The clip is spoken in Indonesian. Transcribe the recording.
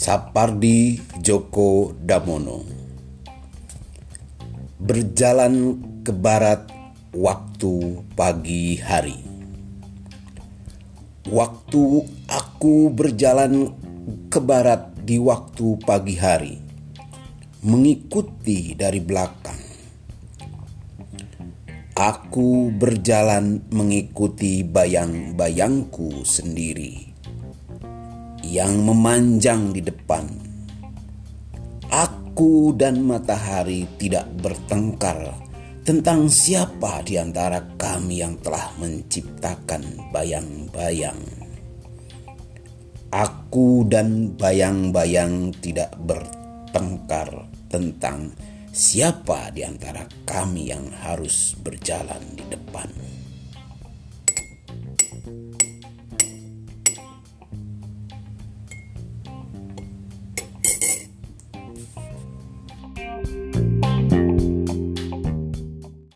Sapardi Djoko Damono. Berjalan ke barat waktu pagi hari. Waktu aku berjalan ke barat di waktu pagi hari Mengikuti dari belakang. Aku berjalan mengikuti bayang-bayangku sendiri yang memanjang di depan. Aku dan matahari tidak bertengkar tentang siapa di antara kami yang telah menciptakan bayang-bayang. Aku dan bayang-bayang tidak bertengkar tentang siapa di antara kami yang harus berjalan di depan.